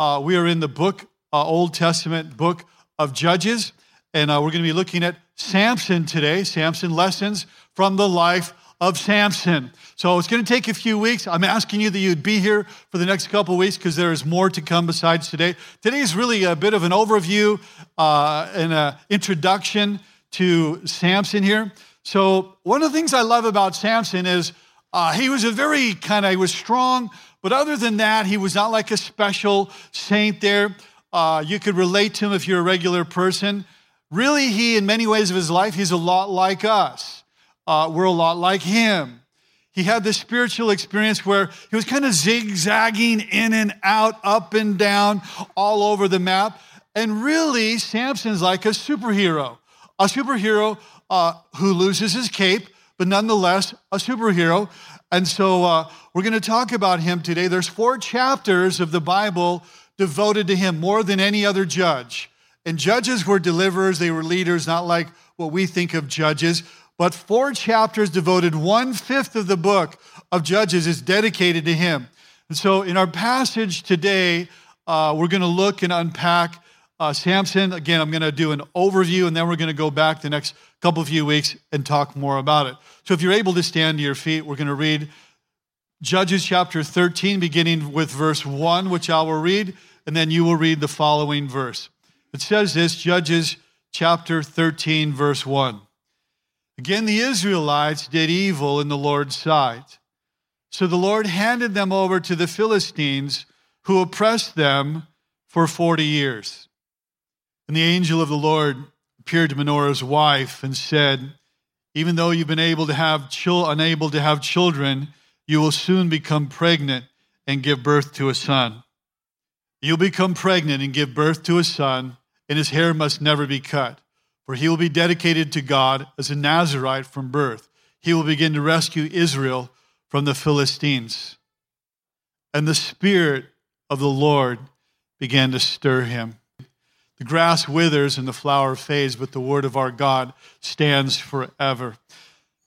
Uh, we are in the book, uh, Old Testament book of Judges, and uh, we're going to be looking at Samson today, Samson lessons from the life of Samson. So it's going to take a few weeks. I'm asking you that you'd be here for the next couple weeks because there is more to come besides today. Today is really a bit of an overview uh, and an introduction to Samson here. So one of the things I love about Samson is uh, he was a very kind of, he was strong, but other than that, he was not like a special saint there. Uh, you could relate to him if you're a regular person. Really, he, in many ways of his life, he's a lot like us. Uh, we're a lot like him. He had this spiritual experience where he was kind of zigzagging in and out, up and down, all over the map. And really, Samson's like a superhero, a superhero uh, who loses his cape, but nonetheless a superhero. And so uh, we're going to talk about him today. There's four chapters of the Bible devoted to him, more than any other judge. And judges were deliverers, they were leaders, not like what we think of judges. But four chapters devoted, one fifth of the book of Judges is dedicated to him. And so in our passage today, uh, we're going to look and unpack uh, Samson. Again, I'm going to do an overview, and then we're going to go back the next couple few weeks and talk more about it. So if you're able to stand to your feet, we're going to read Judges chapter 13, beginning with verse 1, which I will read, and then you will read the following verse. It says this Judges chapter 13, verse 1. Again, the Israelites did evil in the Lord's sight. So the Lord handed them over to the Philistines, who oppressed them for 40 years. And the angel of the Lord appeared to Manoah's wife and said, Even though you've been able to have chil- unable to have children, you will soon become pregnant and give birth to a son. You'll become pregnant and give birth to a son, and his hair must never be cut, for he will be dedicated to God as a Nazarite from birth. He will begin to rescue Israel from the Philistines. And the Spirit of the Lord began to stir him. The grass withers and the flower fades, but the word of our God stands forever.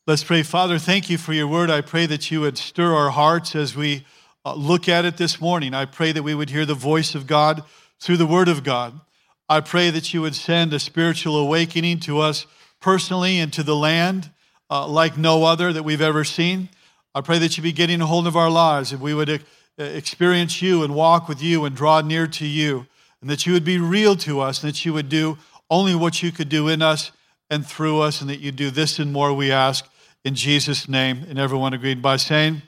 Let's pray. Father, thank you for your word. I pray that you would stir our hearts as we uh, look at it this morning. I pray that we would hear the voice of God through the word of God. I pray that you would send a spiritual awakening to us personally and to the land uh, like no other that we've ever seen. I pray that you be getting a hold of our lives, that we would uh, experience you and walk with you and draw near to you, and that you would be real to us, and that you would do only what you could do in us and through us, and that you do this and more, we ask in Jesus' name. And everyone agreed by saying,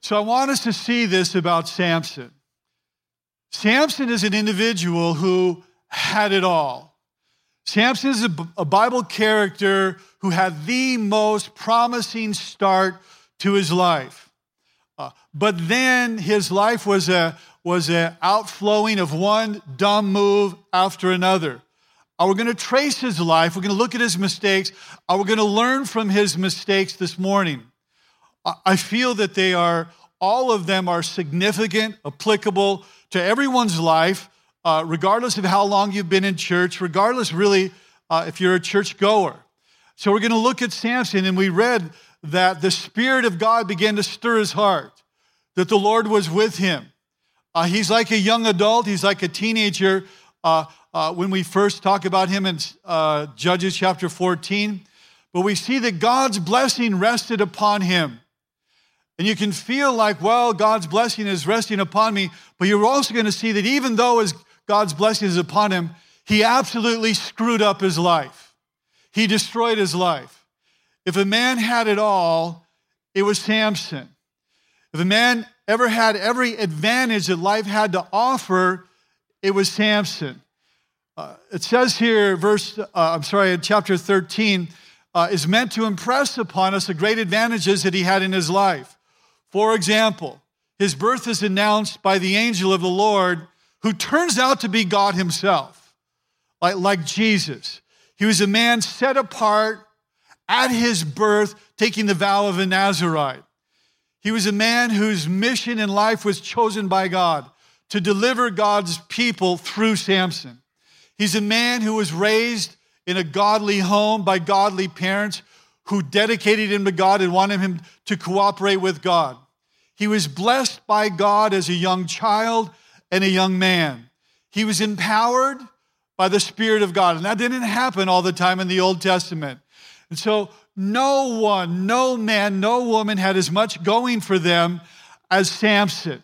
So I want us to see this about Samson. Samson is an individual who had it all. Samson is a, Bible character who had the most promising start to his life. Uh, but then his life was a was an outflowing of one dumb move after another. Are we're going to trace his life. We're going to look at his mistakes. Are we're going to learn from his mistakes this morning. I feel that they are, all of them are significant, applicable to everyone's life, uh, regardless of how long you've been in church, regardless really uh, if you're a church goer. So we're going to look at Samson, and we read that the Spirit of God began to stir his heart, that the Lord was with him. Uh, he's like a young adult, he's like a teenager. Uh, uh, when we first talk about him in uh, Judges chapter 14. But we see that God's blessing rested upon him. And you can feel like, well, God's blessing is resting upon me. But you're also going to see that even though his, God's blessing is upon him, he absolutely screwed up his life. He destroyed his life. If a man had it all, it was Samson. If a man ever had every advantage that life had to offer, it was Samson. Uh, it says here, verse, uh, I'm sorry, chapter 13, uh, is meant to impress upon us the great advantages that he had in his life. For example, his birth is announced by the angel of the Lord, who turns out to be God himself, like, like Jesus. He was a man set apart at his birth, taking the vow of a Nazarite. He was a man whose mission in life was chosen by God to deliver God's people through Samson. He's a man who was raised in a godly home by godly parents who dedicated him to God and wanted him to cooperate with God. He was blessed by God as a young child and a young man. He was empowered by the Spirit of God. And that didn't happen all the time in the Old Testament. And so, no one, no man, no woman had as much going for them as Samson.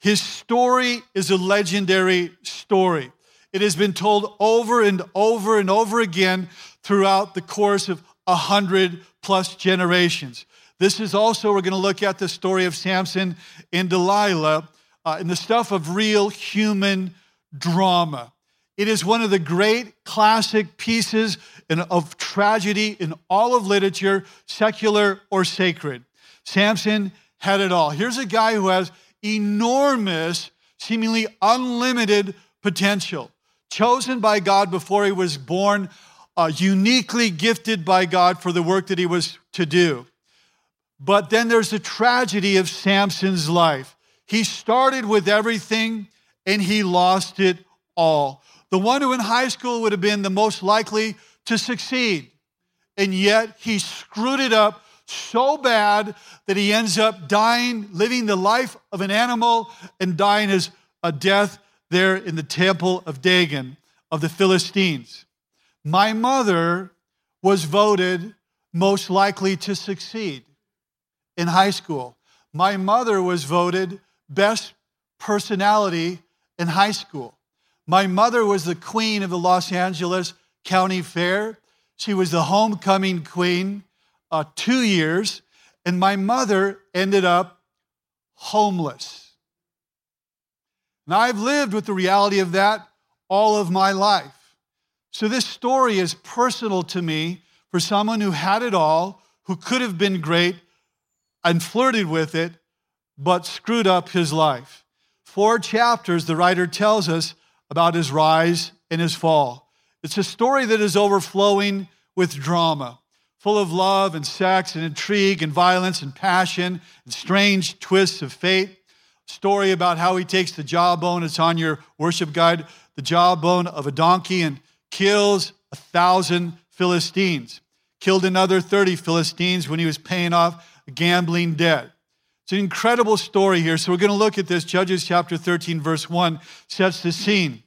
His story is a legendary story. It has been told over and over and over again throughout the course of a hundred plus generations. This is also, we're going to look at the story of Samson and Delilah uh, and the stuff of real human drama. It is one of the great classic pieces in, of tragedy in all of literature, secular or sacred. Samson had it all. Here's a guy who has enormous, seemingly unlimited potential. Chosen by God before he was born, uh, uniquely gifted by God for the work that he was to do. But then there's the tragedy of Samson's life. He started with everything and he lost it all. The one who in high school would have been the most likely to succeed. And yet he screwed it up so bad that he ends up dying, living the life of an animal, and dying as a death there in the temple of Dagon of the Philistines. My mother was voted most likely to succeed in high school. My mother was voted best personality in high school. My mother was the queen of the Los Angeles County Fair. She was the homecoming queen uh, two years, and my mother ended up homeless. Now, I've lived with the reality of that all of my life. So, this story is personal to me for someone who had it all, who could have been great and flirted with it, but screwed up his life. Four chapters, the writer tells us about his rise and his fall. It's a story that is overflowing with drama, full of love and sex and intrigue and violence and passion and strange twists of fate. Story about how he takes the jawbone, it's on your worship guide, the jawbone of a donkey and kills a thousand Philistines. Killed another 30 Philistines when he was paying off a gambling debt. It's an incredible story here. So we're going to look at this. Judges chapter 13, verse 1 sets the scene.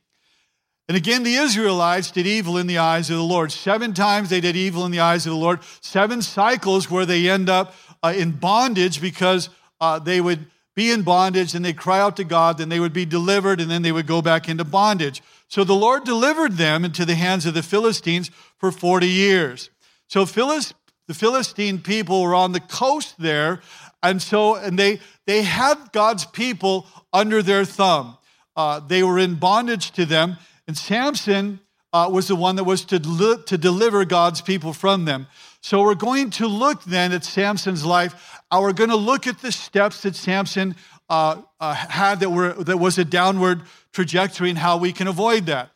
And again, the Israelites did evil in the eyes of the Lord. Seven times they did evil in the eyes of the Lord. Seven cycles where they end up uh, in bondage because uh, they would be in bondage and they cry out to God, then they would be delivered, and then they would go back into bondage. So the Lord delivered them into the hands of the Philistines for 40 years. So Phyllis, the Philistine people were on the coast there, and so, and they, they had God's people under their thumb. Uh, they were in bondage to them, and Samson uh, was the one that was to, li- to deliver God's people from them. So we're going to look then at Samson's life. Uh, we're going to look at the steps that Samson uh, uh, had that were that was a downward trajectory and how we can avoid that.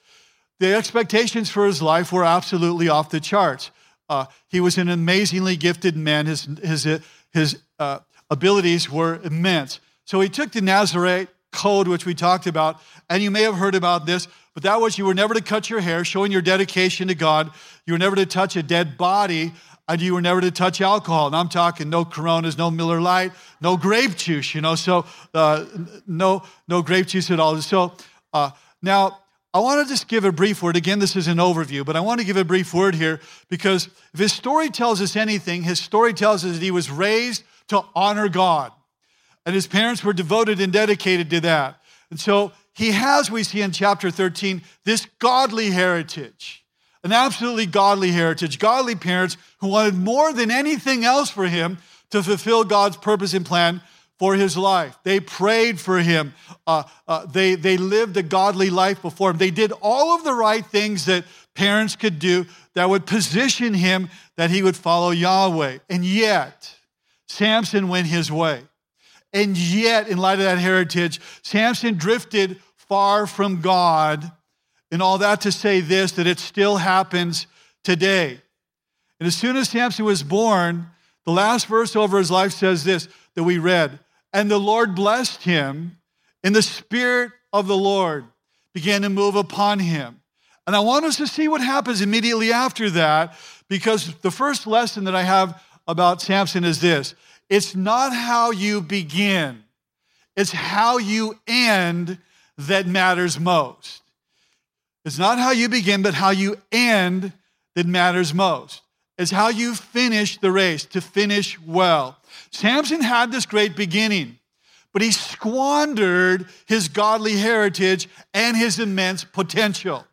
The expectations for his life were absolutely off the charts. Uh, he was an amazingly gifted man. His his his abilities were immense. So he took the Nazarite code, which we talked about, and you may have heard about this, but that was you were never to cut your hair, showing your dedication to God. You were never to touch a dead body, and you were never to touch alcohol. And I'm talking no Coronas, no Miller Lite, no grape juice, you know, so uh, no, no grape juice at all. So uh, now, I want to just give a brief word. Again, this is an overview, but I want to give a brief word here because if his story tells us anything, his story tells us that he was raised to honor God. And his parents were devoted and dedicated to that. And so he has, we see in chapter 13, this godly heritage, an absolutely godly heritage, godly parents who wanted more than anything else for him to fulfill God's purpose and plan for his life. They prayed for him. Uh, uh, they, they lived a godly life before him. They did all of the right things that parents could do that would position him that he would follow Yahweh. And yet, Samson went his way. And yet, in light of that heritage, Samson drifted far from God. And all that to say this that it still happens today. And as soon as Samson was born, the last verse over his life says this that we read And the Lord blessed him, and the Spirit of the Lord began to move upon him. And I want us to see what happens immediately after that, because the first lesson that I have about Samson is this it's not how you begin, it's how you end that matters most. It's not how you begin, but how you end that matters most. It's how you finish the race, to finish well. Samson had this great beginning, but he squandered his godly heritage and his immense potential.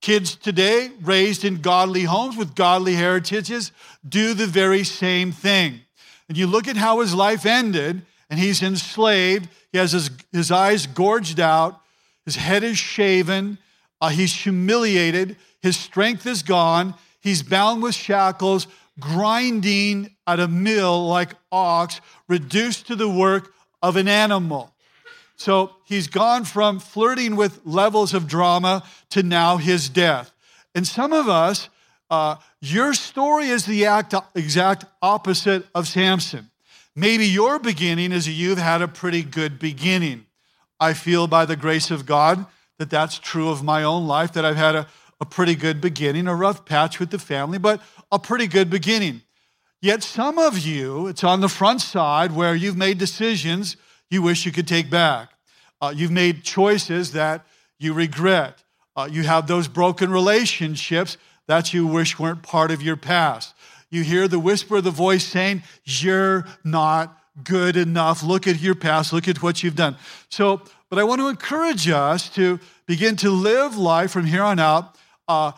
Kids today, raised in godly homes with godly heritages, do the very same thing. And you look at how his life ended, and he's enslaved. He has his, his eyes gorged out, his head is shaven, uh, he's humiliated, his strength is gone, he's bound with shackles, grinding at a mill like ox, reduced to the work of an animal. So he's gone from flirting with levels of drama to now his death. And some of us, uh, your story is the act, exact opposite of Samson. Maybe your beginning is you've had a pretty good beginning. I feel by the grace of God that that's true of my own life, that I've had a, a pretty good beginning, a rough patch with the family, but a pretty good beginning. Yet some of you, it's on the front side where you've made decisions you wish you could take back. Uh, you've made choices that you regret. Uh, you have those broken relationships that you wish weren't part of your past. You hear the whisper of the voice saying, You're not good enough. Look at your past. Look at what you've done. So, but I want to encourage us to begin to live life from here on out, uh,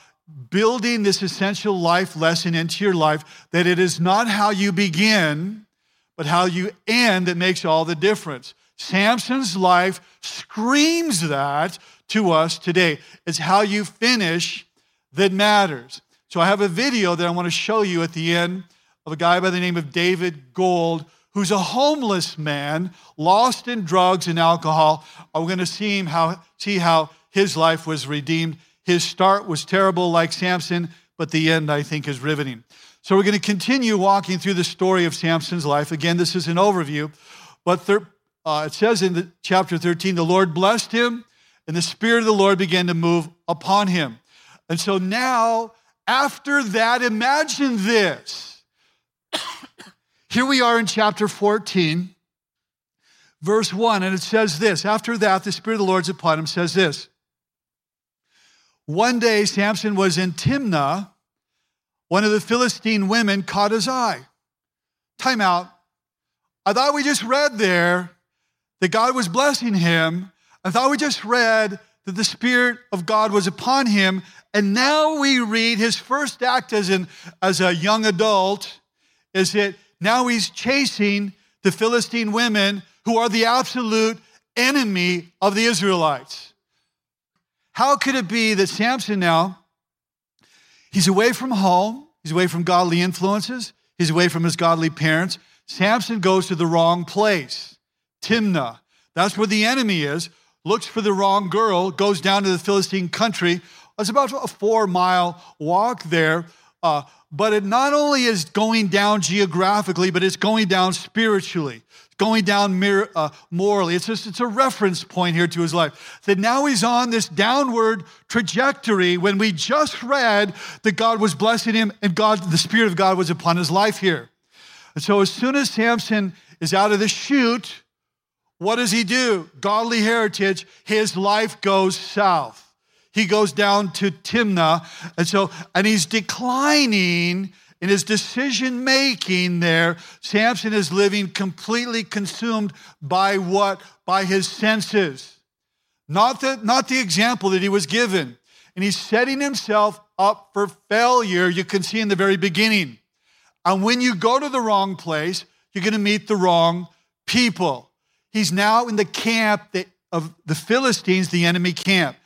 building this essential life lesson into your life that it is not how you begin, but how you end that makes all the difference. Samson's life screams that to us today. It's how you finish that matters. So I have a video that I want to show you at the end of a guy by the name of David Gold, who's a homeless man, lost in drugs and alcohol. I'm going to see him how see how his life was redeemed. His start was terrible, like Samson, but the end, I think, is riveting. So we're going to continue walking through the story of Samson's life. Again, this is an overview, but uh, it says in the, chapter 13, the Lord blessed him, and the Spirit of the Lord began to move upon him. And so now, after that, imagine this. Here we are in chapter 14, verse 1, and it says this After that, the Spirit of the Lord's upon him, says this. One day, Samson was in Timnah one of the Philistine women caught his eye. Time out. I thought we just read there that God was blessing him. I thought we just read that the Spirit of God was upon him. And now we read his first act as, an, as a young adult is that now he's chasing the Philistine women who are the absolute enemy of the Israelites. How could it be that Samson now He's away from home, he's away from godly influences, he's away from his godly parents. Samson goes to the wrong place, Timnah. That's where the enemy is, looks for the wrong girl, goes down to the Philistine country. It's about a four mile walk there. Uh, but it not only is going down geographically, but it's going down spiritually going down uh, morally. It's just it's a reference point here to his life. That now he's on this downward trajectory when we just read that God was blessing him and God, the Spirit of God was upon his life here. And so as soon as Samson is out of the chute, what does he do? Godly heritage, his life goes south. He goes down to Timnah, and so, and he's declining in his decision making there, Samson is living completely consumed by what? By his senses. Not the, not the example that he was given. And he's setting himself up for failure, you can see in the very beginning. And when you go to the wrong place, you're going to meet the wrong people. He's now in the camp that, of the Philistines, the enemy camp.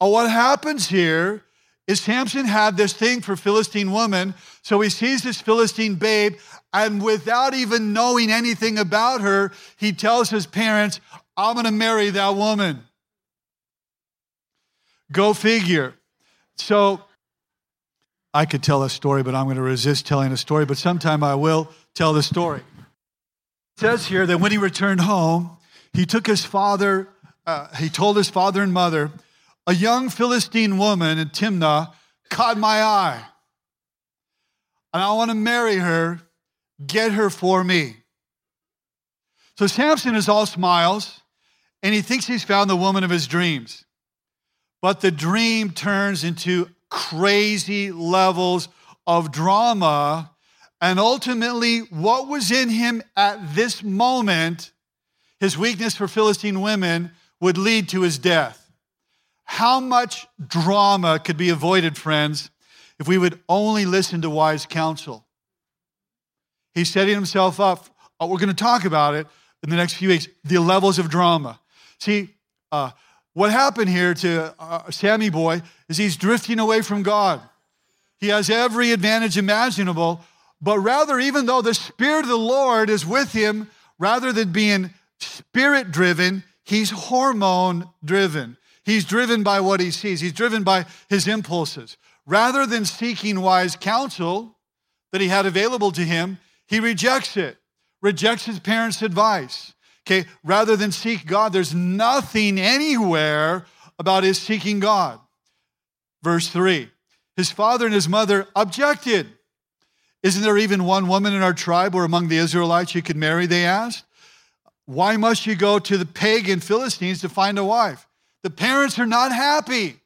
Oh, what happens here is Samson had this thing for Philistine woman. So he sees this Philistine babe, and without even knowing anything about her, he tells his parents, I'm going to marry that woman. Go figure. So I could tell a story, but I'm going to resist telling a story, but sometime I will tell the story. It says here that when he returned home, he took his father, uh, he told his father and mother, a young Philistine woman in Timnah caught my eye. And I want to marry her. Get her for me. So Samson is all smiles and he thinks he's found the woman of his dreams. But the dream turns into crazy levels of drama. And ultimately, what was in him at this moment, his weakness for Philistine women, would lead to his death. How much drama could be avoided, friends, if we would only listen to wise counsel? He's setting himself up. Uh, we're going to talk about it in the next few weeks the levels of drama. See, uh, what happened here to uh, Sammy Boy is he's drifting away from God. He has every advantage imaginable, but rather, even though the Spirit of the Lord is with him, rather than being spirit driven, he's hormone driven. He's driven by what he sees, he's driven by his impulses. Rather than seeking wise counsel that he had available to him, he rejects it, rejects his parents' advice. Okay, rather than seek God, there's nothing anywhere about his seeking God. Verse 3 His father and his mother objected. Isn't there even one woman in our tribe or among the Israelites you could marry? They asked. Why must you go to the pagan Philistines to find a wife? The parents are not happy.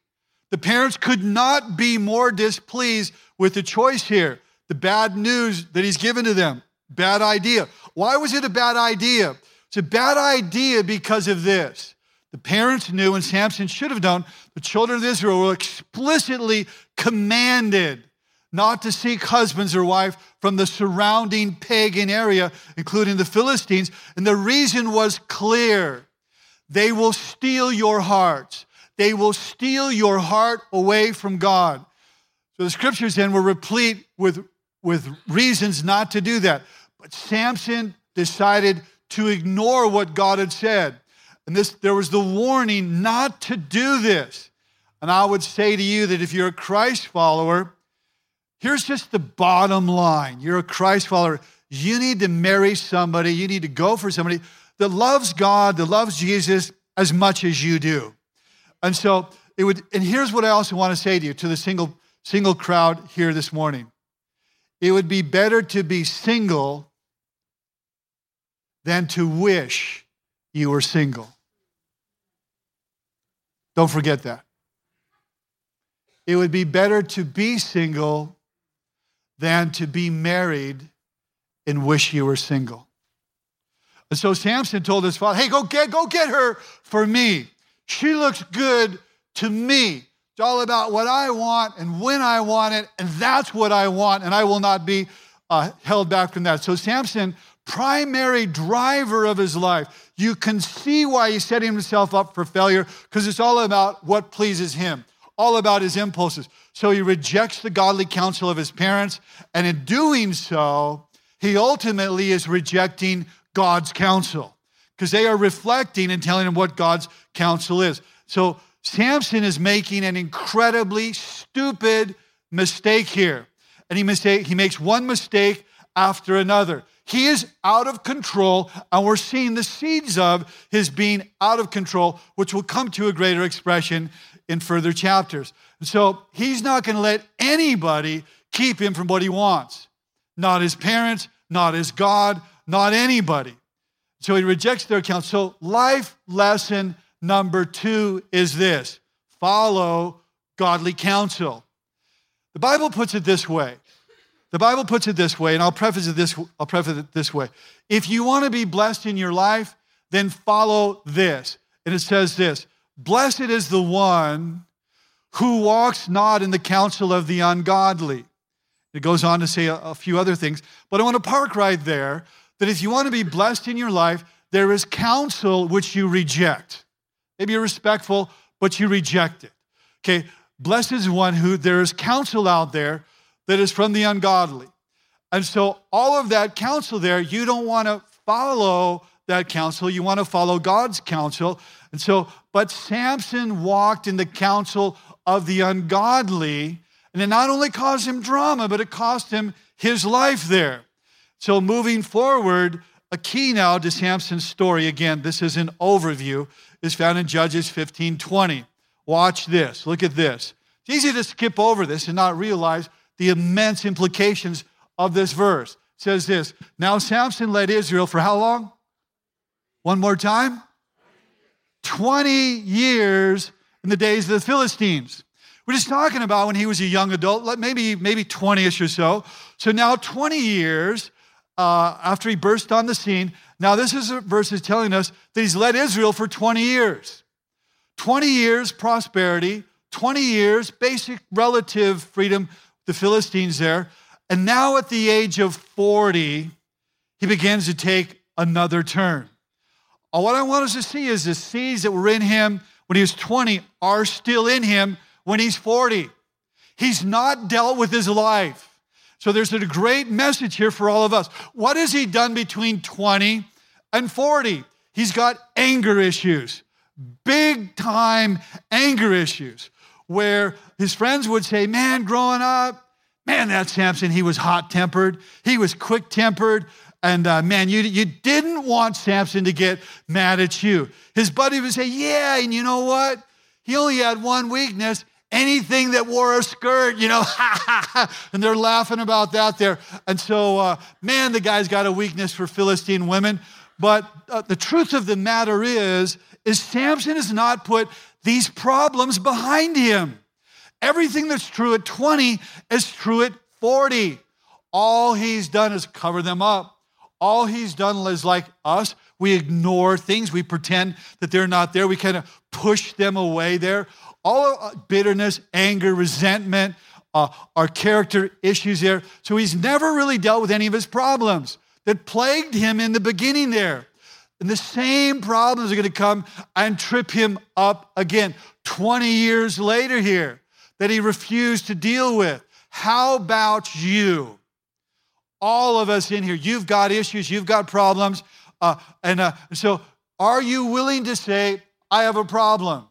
The parents could not be more displeased with the choice here. The bad news that he's given to them. Bad idea. Why was it a bad idea? It's a bad idea because of this. The parents knew, and Samson should have known, the children of Israel were explicitly commanded not to seek husbands or wife from the surrounding pagan area, including the Philistines. And the reason was clear they will steal your hearts, they will steal your heart away from God. So the scriptures then were replete with, with reasons not to do that. But Samson decided to ignore what God had said. And this, there was the warning not to do this. And I would say to you that if you're a Christ follower, here's just the bottom line. You're a Christ follower. You need to marry somebody, you need to go for somebody that loves God, that loves Jesus as much as you do. And so it would, and here's what I also want to say to you, to the single, single crowd here this morning. It would be better to be single than to wish you were single. Don't forget that. It would be better to be single than to be married and wish you were single. And so Samson told his father, Hey, go get, go get her for me. She looks good to me. It's all about what I want and when I want it, and that's what I want, and I will not be uh, held back from that. So Samson primary driver of his life. You can see why he's setting himself up for failure because it's all about what pleases him, all about his impulses. So he rejects the godly counsel of his parents, and in doing so, he ultimately is rejecting God's counsel because they are reflecting and telling him what God's counsel is. So Samson is making an incredibly stupid mistake here. And he, mistake, he makes one mistake after another. He is out of control, and we're seeing the seeds of his being out of control, which will come to a greater expression in further chapters. And so he's not going to let anybody keep him from what he wants. Not his parents, not his God, not anybody. So he rejects their counsel. So, life lesson number two is this follow godly counsel. The Bible puts it this way the Bible puts it this way, and I'll preface it this, I'll preface it this way. If you want to be blessed in your life, then follow this. And it says this Blessed is the one who walks not in the counsel of the ungodly. It goes on to say a, a few other things, but I want to park right there that if you want to be blessed in your life, there is counsel which you reject. Maybe you're respectful, but you reject it. Okay, blessed is one who there is counsel out there that is from the ungodly. And so, all of that counsel there, you don't want to follow that counsel. You want to follow God's counsel. And so, but Samson walked in the counsel of the ungodly. And it not only caused him drama, but it cost him his life there. So, moving forward, a key now to Samson's story, again, this is an overview, is found in Judges 15 20. Watch this. Look at this. It's easy to skip over this and not realize the immense implications of this verse. It says this Now Samson led Israel for how long? One more time? 20 years in the days of the Philistines. We're just talking about when he was a young adult, maybe maybe 20ish or so. So now 20 years uh, after he burst on the scene. Now this is verse is telling us that he's led Israel for 20 years. 20 years prosperity, 20 years basic relative freedom, the Philistines there. And now at the age of 40, he begins to take another turn. Uh, what I want us to see is the seeds that were in him when he was 20 are still in him when he's 40. He's not dealt with his life. So there's a great message here for all of us. What has he done between 20 and 40? He's got anger issues, big time anger issues, where his friends would say, Man, growing up, man, that Samson, he was hot tempered, he was quick tempered. And uh, man, you, you didn't want Samson to get mad at you. His buddy would say, Yeah, and you know what? He only had one weakness anything that wore a skirt, you know, and they're laughing about that there. And so, uh, man, the guy's got a weakness for Philistine women. But uh, the truth of the matter is, is Samson has not put these problems behind him. Everything that's true at 20 is true at 40. All he's done is cover them up. All he's done is like us. We ignore things. We pretend that they're not there. We kind of push them away there all uh, bitterness, anger, resentment, uh, our character issues there. So he's never really dealt with any of his problems that plagued him in the beginning there. And the same problems are going to come and trip him up again 20 years later here that he refused to deal with. How about you? All of us in here, you've got issues, you've got problems. Uh, and uh, so, are you willing to say, I have a problem?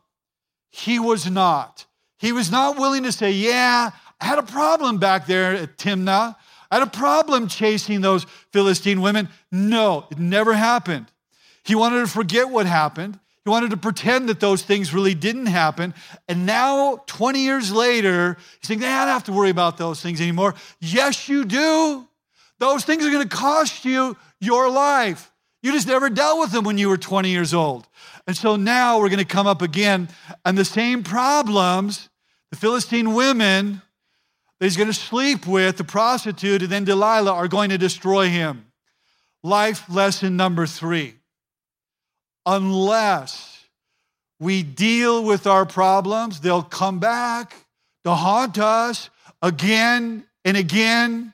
He was not. He was not willing to say, Yeah, I had a problem back there at Timnah. I had a problem chasing those Philistine women. No, it never happened. He wanted to forget what happened. He wanted to pretend that those things really didn't happen. And now, 20 years later, he's saying, I don't have to worry about those things anymore. Yes, you do. Those things are going to cost you your life. You just never dealt with them when you were 20 years old. And so now we're going to come up again, and the same problems, the Philistine women that he's going to sleep with, the prostitute, and then Delilah are going to destroy him. Life lesson number three unless we deal with our problems, they'll come back to haunt us again and again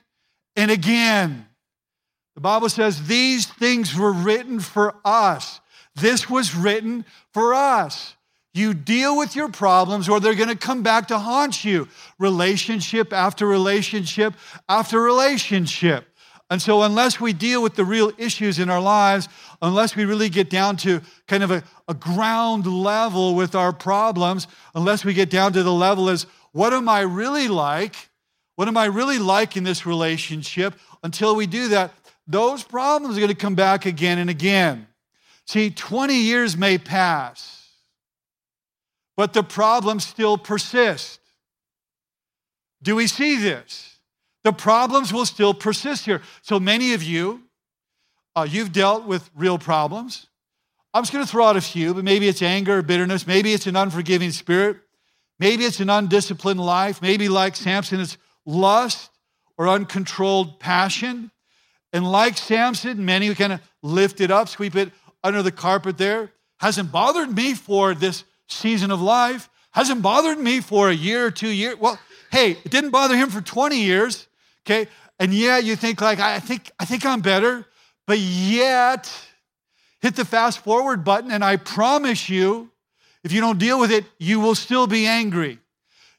and again. The Bible says these things were written for us this was written for us. You deal with your problems or they're going to come back to haunt you. Relationship after relationship after relationship. And so, unless we deal with the real issues in our lives, unless we really get down to kind of a, a, ground level with our problems, unless we get down to the level as what am I really like? What am I really like in this relationship? Until we do that, those problems are going to come back again and again. See, 20 years may pass, but the problems still persist. Do we see this? The problems will still persist here. So many of you, uh, you've dealt with real problems. I'm just going to throw out a few, but maybe it's anger or bitterness. Maybe it's an unforgiving spirit. Maybe it's an undisciplined life. Maybe, like Samson, it's lust or uncontrolled passion. And like Samson, many kind of lift it up, sweep it under the carpet there. Hasn't bothered me for this season of life. Hasn't bothered me for a year or two years. Well, hey, it didn't bother him for 20 years. Okay. And yeah, you think like, I think, I think I'm better. But yet, hit the fast forward button, and I promise you, if you don't deal with it, you will still be angry.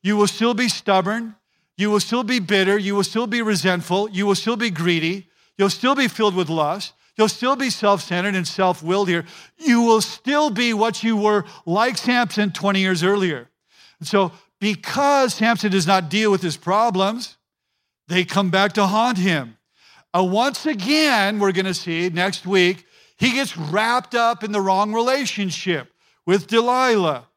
You will still be stubborn. You will still be bitter. You will still be resentful. You will still be greedy. You'll still be filled with lust. You'll still be self centered and self willed here. You will still be what you were like Samson 20 years earlier. And so, because Samson does not deal with his problems, they come back to haunt him. Uh, once again, we're going to see next week, he gets wrapped up in the wrong relationship with Delilah.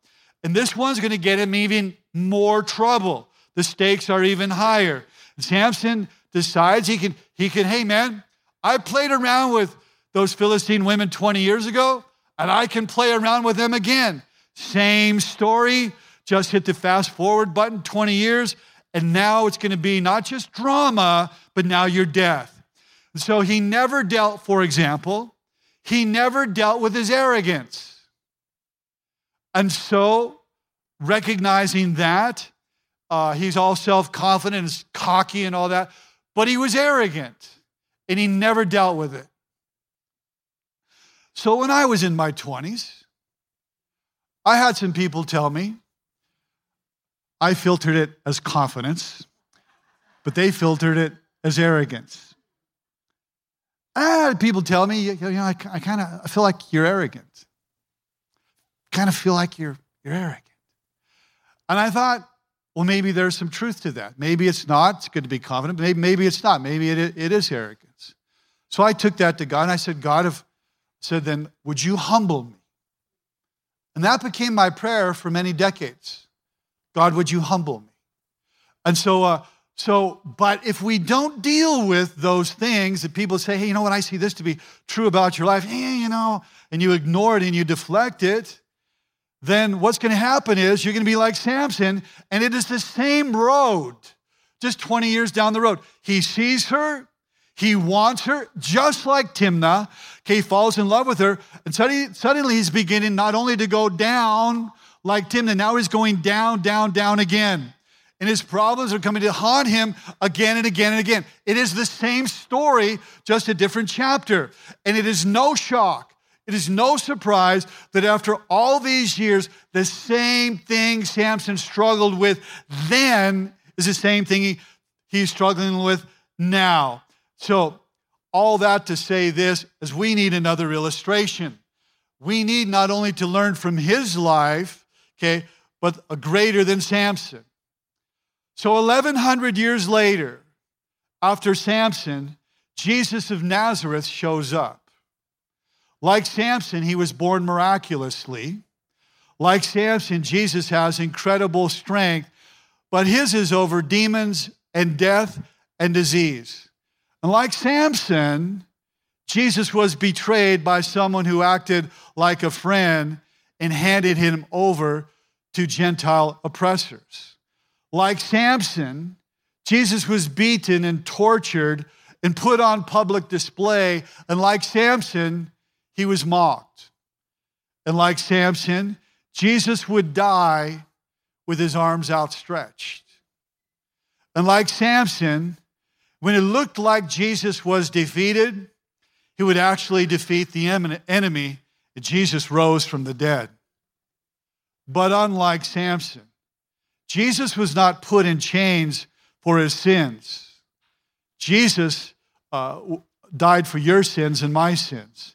And this one's going to get him even more trouble. The stakes are even higher. And Samson decides he can, he can, hey man, I played around with those Philistine women 20 years ago. and I can play around with them again. Same story, just hit the fast forward button 20 years, and now it's going to be not just drama, but now your death. So he never dealt, for example, he never dealt with his arrogance. And so, recognizing that, uh, he's all self confident and cocky and all that, but he was arrogant and he never dealt with it. So, when I was in my 20s, I had some people tell me I filtered it as confidence, but they filtered it as arrogance. I had people tell me, you know, I, I kind of feel like you're arrogant. Kind of feel like you're, you're arrogant. And I thought, well, maybe there's some truth to that. Maybe it's not. It's good to be confident. Maybe, maybe it's not. Maybe it, it is arrogance. So I took that to God and I said, God, if, said, then would you humble me? And that became my prayer for many decades. God, would you humble me? And so uh, so, but if we don't deal with those things that people say, hey, you know what, I see this to be true about your life, hey, you know, and you ignore it and you deflect it, then what's going to happen is you're going to be like Samson, and it is the same road, just 20 years down the road. He sees her, he wants her, just like Timnah. Okay, he falls in love with her, and suddenly, suddenly he's beginning not only to go down like Timnah, now he's going down, down, down again and his problems are coming to haunt him again and again and again. It is the same story, just a different chapter. And it is no shock, it is no surprise that after all these years, the same thing Samson struggled with then is the same thing he, he's struggling with now. So, all that to say this is we need another illustration. We need not only to learn from his life, okay, but a greater than Samson. So 1100 years later, after Samson, Jesus of Nazareth shows up. Like Samson, he was born miraculously. Like Samson, Jesus has incredible strength, but his is over demons and death and disease. And like Samson, Jesus was betrayed by someone who acted like a friend and handed him over to Gentile oppressors. Like Samson, Jesus was beaten and tortured and put on public display. And like Samson, he was mocked. And like Samson, Jesus would die with his arms outstretched. And like Samson, when it looked like Jesus was defeated, he would actually defeat the enemy. Jesus rose from the dead. But unlike Samson, Jesus was not put in chains for his sins. Jesus uh, died for your sins and my sins.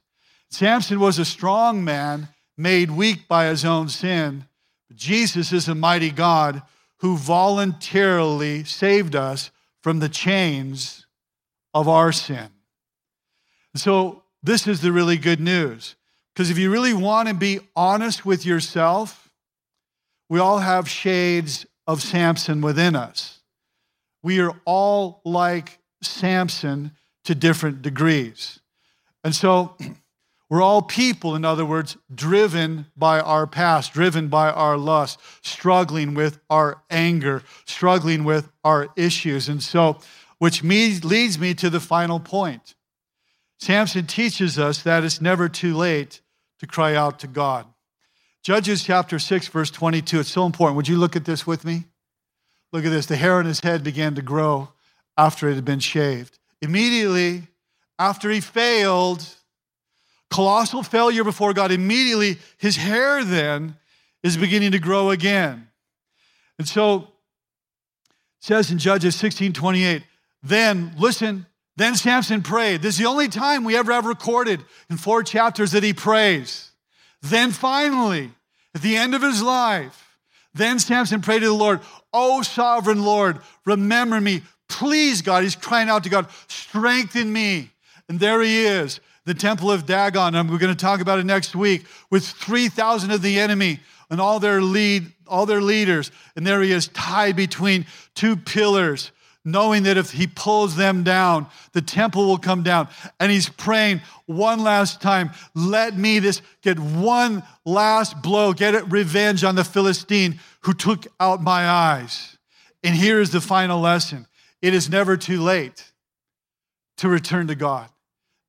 Samson was a strong man made weak by his own sin. But Jesus is a mighty God who voluntarily saved us from the chains of our sin. So, this is the really good news. Because if you really want to be honest with yourself, we all have shades of Samson within us. We are all like Samson to different degrees. And so we're all people, in other words, driven by our past, driven by our lust, struggling with our anger, struggling with our issues. And so, which me- leads me to the final point. Samson teaches us that it's never too late to cry out to God. Judges chapter 6, verse 22. It's so important. Would you look at this with me? Look at this. The hair on his head began to grow after it had been shaved. Immediately after he failed, colossal failure before God, immediately his hair then is beginning to grow again. And so says in Judges 16 28, then, listen, then Samson prayed. This is the only time we ever have recorded in four chapters that he prays. Then finally, at the end of his life, then Samson prayed to the Lord, Oh, sovereign Lord, remember me. Please, God, he's crying out to God, strengthen me. And there he is, the temple of Dagon. And we're going to talk about it next week with 3,000 of the enemy and all their lead, all their leaders. And there he is, tied between two pillars, knowing that if he pulls them down, the temple will come down. And he's praying one last time, let me this get one last blow, get it revenge on the Philistine who took out my eyes. And here is the final lesson. It is never too late to return to God.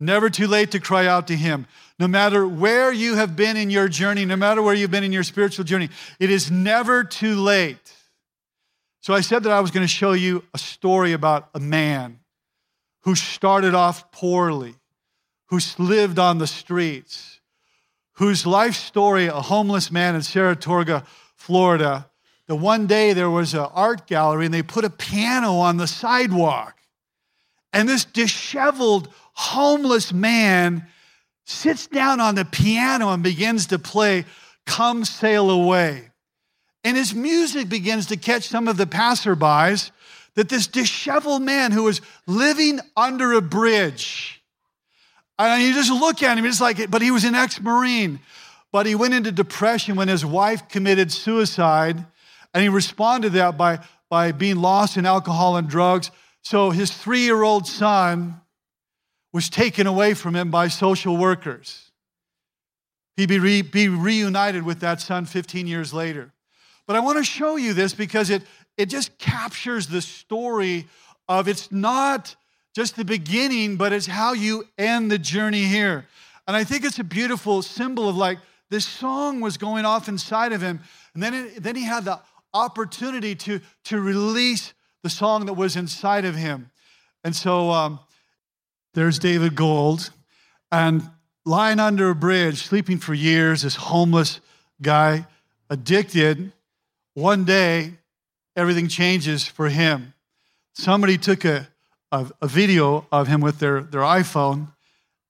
Never too late to cry out to him. No matter where you have been in your journey, no matter where you've been in your spiritual journey, it is never too late so I said that I was going to show you a story about a man who started off poorly, who lived on the streets, whose life story, a homeless man in Sarasota, Florida, the one day there was an art gallery and they put a piano on the sidewalk. And this disheveled, homeless man sits down on the piano and begins to play Come Sail Away. And his music begins to catch some of the passerbys that this disheveled man who was living under a bridge, and you just look at him, it's like, but he was an ex Marine. But he went into depression when his wife committed suicide, and he responded to that by, by being lost in alcohol and drugs. So his three year old son was taken away from him by social workers. He'd be, re, be reunited with that son 15 years later. But I want to show you this because it, it just captures the story of it's not just the beginning, but it's how you end the journey here. And I think it's a beautiful symbol of like this song was going off inside of him. And then, it, then he had the opportunity to, to release the song that was inside of him. And so um, there's David Gold, and lying under a bridge, sleeping for years, this homeless guy, addicted one day, everything changes for him. Somebody took a, a, a video of him with their, their iPhone,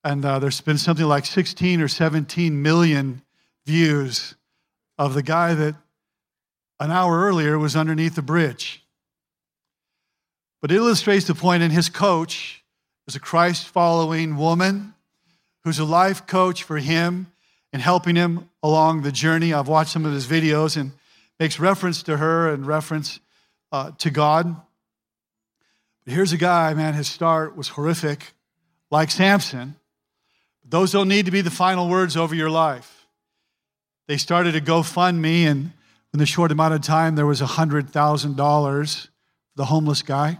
and uh, there's been something like 16 or 17 million views of the guy that an hour earlier was underneath the bridge. But it illustrates the point, and his coach is a Christ following woman who's a life coach for him and helping him along the journey. I've watched some of his videos, and makes reference to her and reference uh, to God. But here's a guy, man, his start was horrific, like Samson. Those don't need to be the final words over your life. They started a GoFundMe, and in the short amount of time, there was $100,000 for the homeless guy.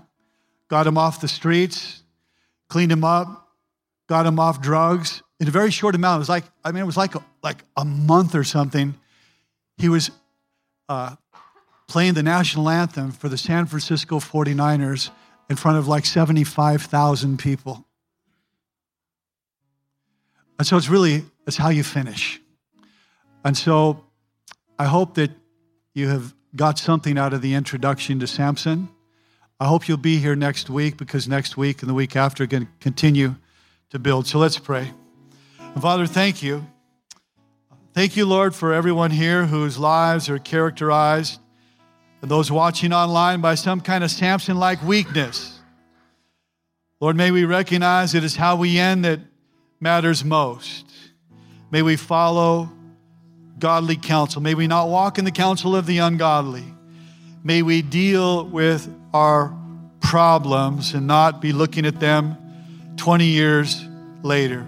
Got him off the streets, cleaned him up, got him off drugs. In a very short amount, it was like, I mean, it was like a, like a month or something. He was uh, playing the national anthem for the San Francisco 49ers in front of like 75,000 people. And so it's really, it's how you finish. And so I hope that you have got something out of the introduction to Samson. I hope you'll be here next week because next week and the week after are going to continue to build. So let's pray. Father, thank you. Thank you, Lord, for everyone here whose lives are characterized, and those watching online, by some kind of Samson like weakness. Lord, may we recognize it is how we end that matters most. May we follow godly counsel. May we not walk in the counsel of the ungodly. May we deal with our problems and not be looking at them 20 years later.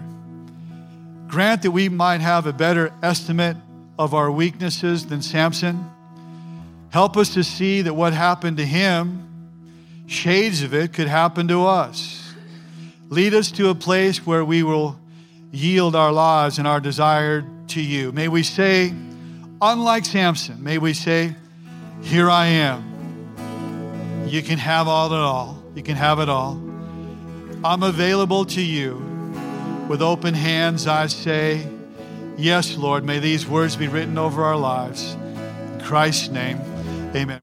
Grant that we might have a better estimate of our weaknesses than Samson. Help us to see that what happened to him, shades of it, could happen to us. Lead us to a place where we will yield our lives and our desire to you. May we say, unlike Samson, may we say, Here I am. You can have all it all. You can have it all. I'm available to you. With open hands, I say, Yes, Lord, may these words be written over our lives. In Christ's name, amen.